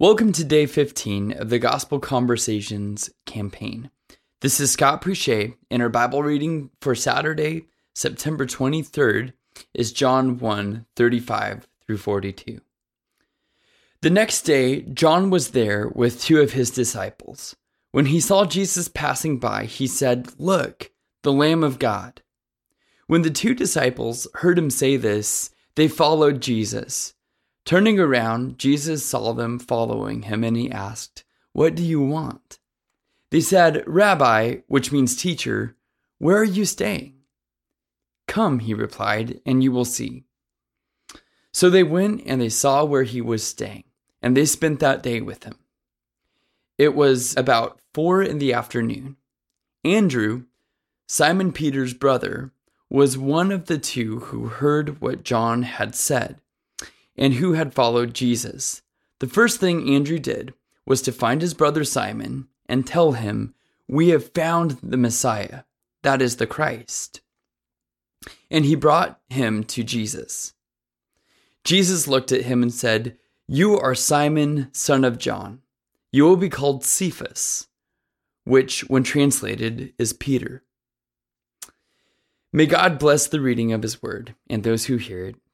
Welcome to day 15 of the Gospel Conversations campaign. This is Scott Pruchet, and our Bible reading for Saturday, September 23rd, is John 1 35 through 42. The next day, John was there with two of his disciples. When he saw Jesus passing by, he said, Look, the Lamb of God. When the two disciples heard him say this, they followed Jesus. Turning around, Jesus saw them following him and he asked, What do you want? They said, Rabbi, which means teacher, where are you staying? Come, he replied, and you will see. So they went and they saw where he was staying, and they spent that day with him. It was about four in the afternoon. Andrew, Simon Peter's brother, was one of the two who heard what John had said and who had followed Jesus. The first thing Andrew did was to find his brother Simon and tell him, We have found the Messiah, that is the Christ. And he brought him to Jesus. Jesus looked at him and said, You are Simon, son of John. You will be called Cephas, which, when translated, is Peter. May God bless the reading of his word and those who hear it.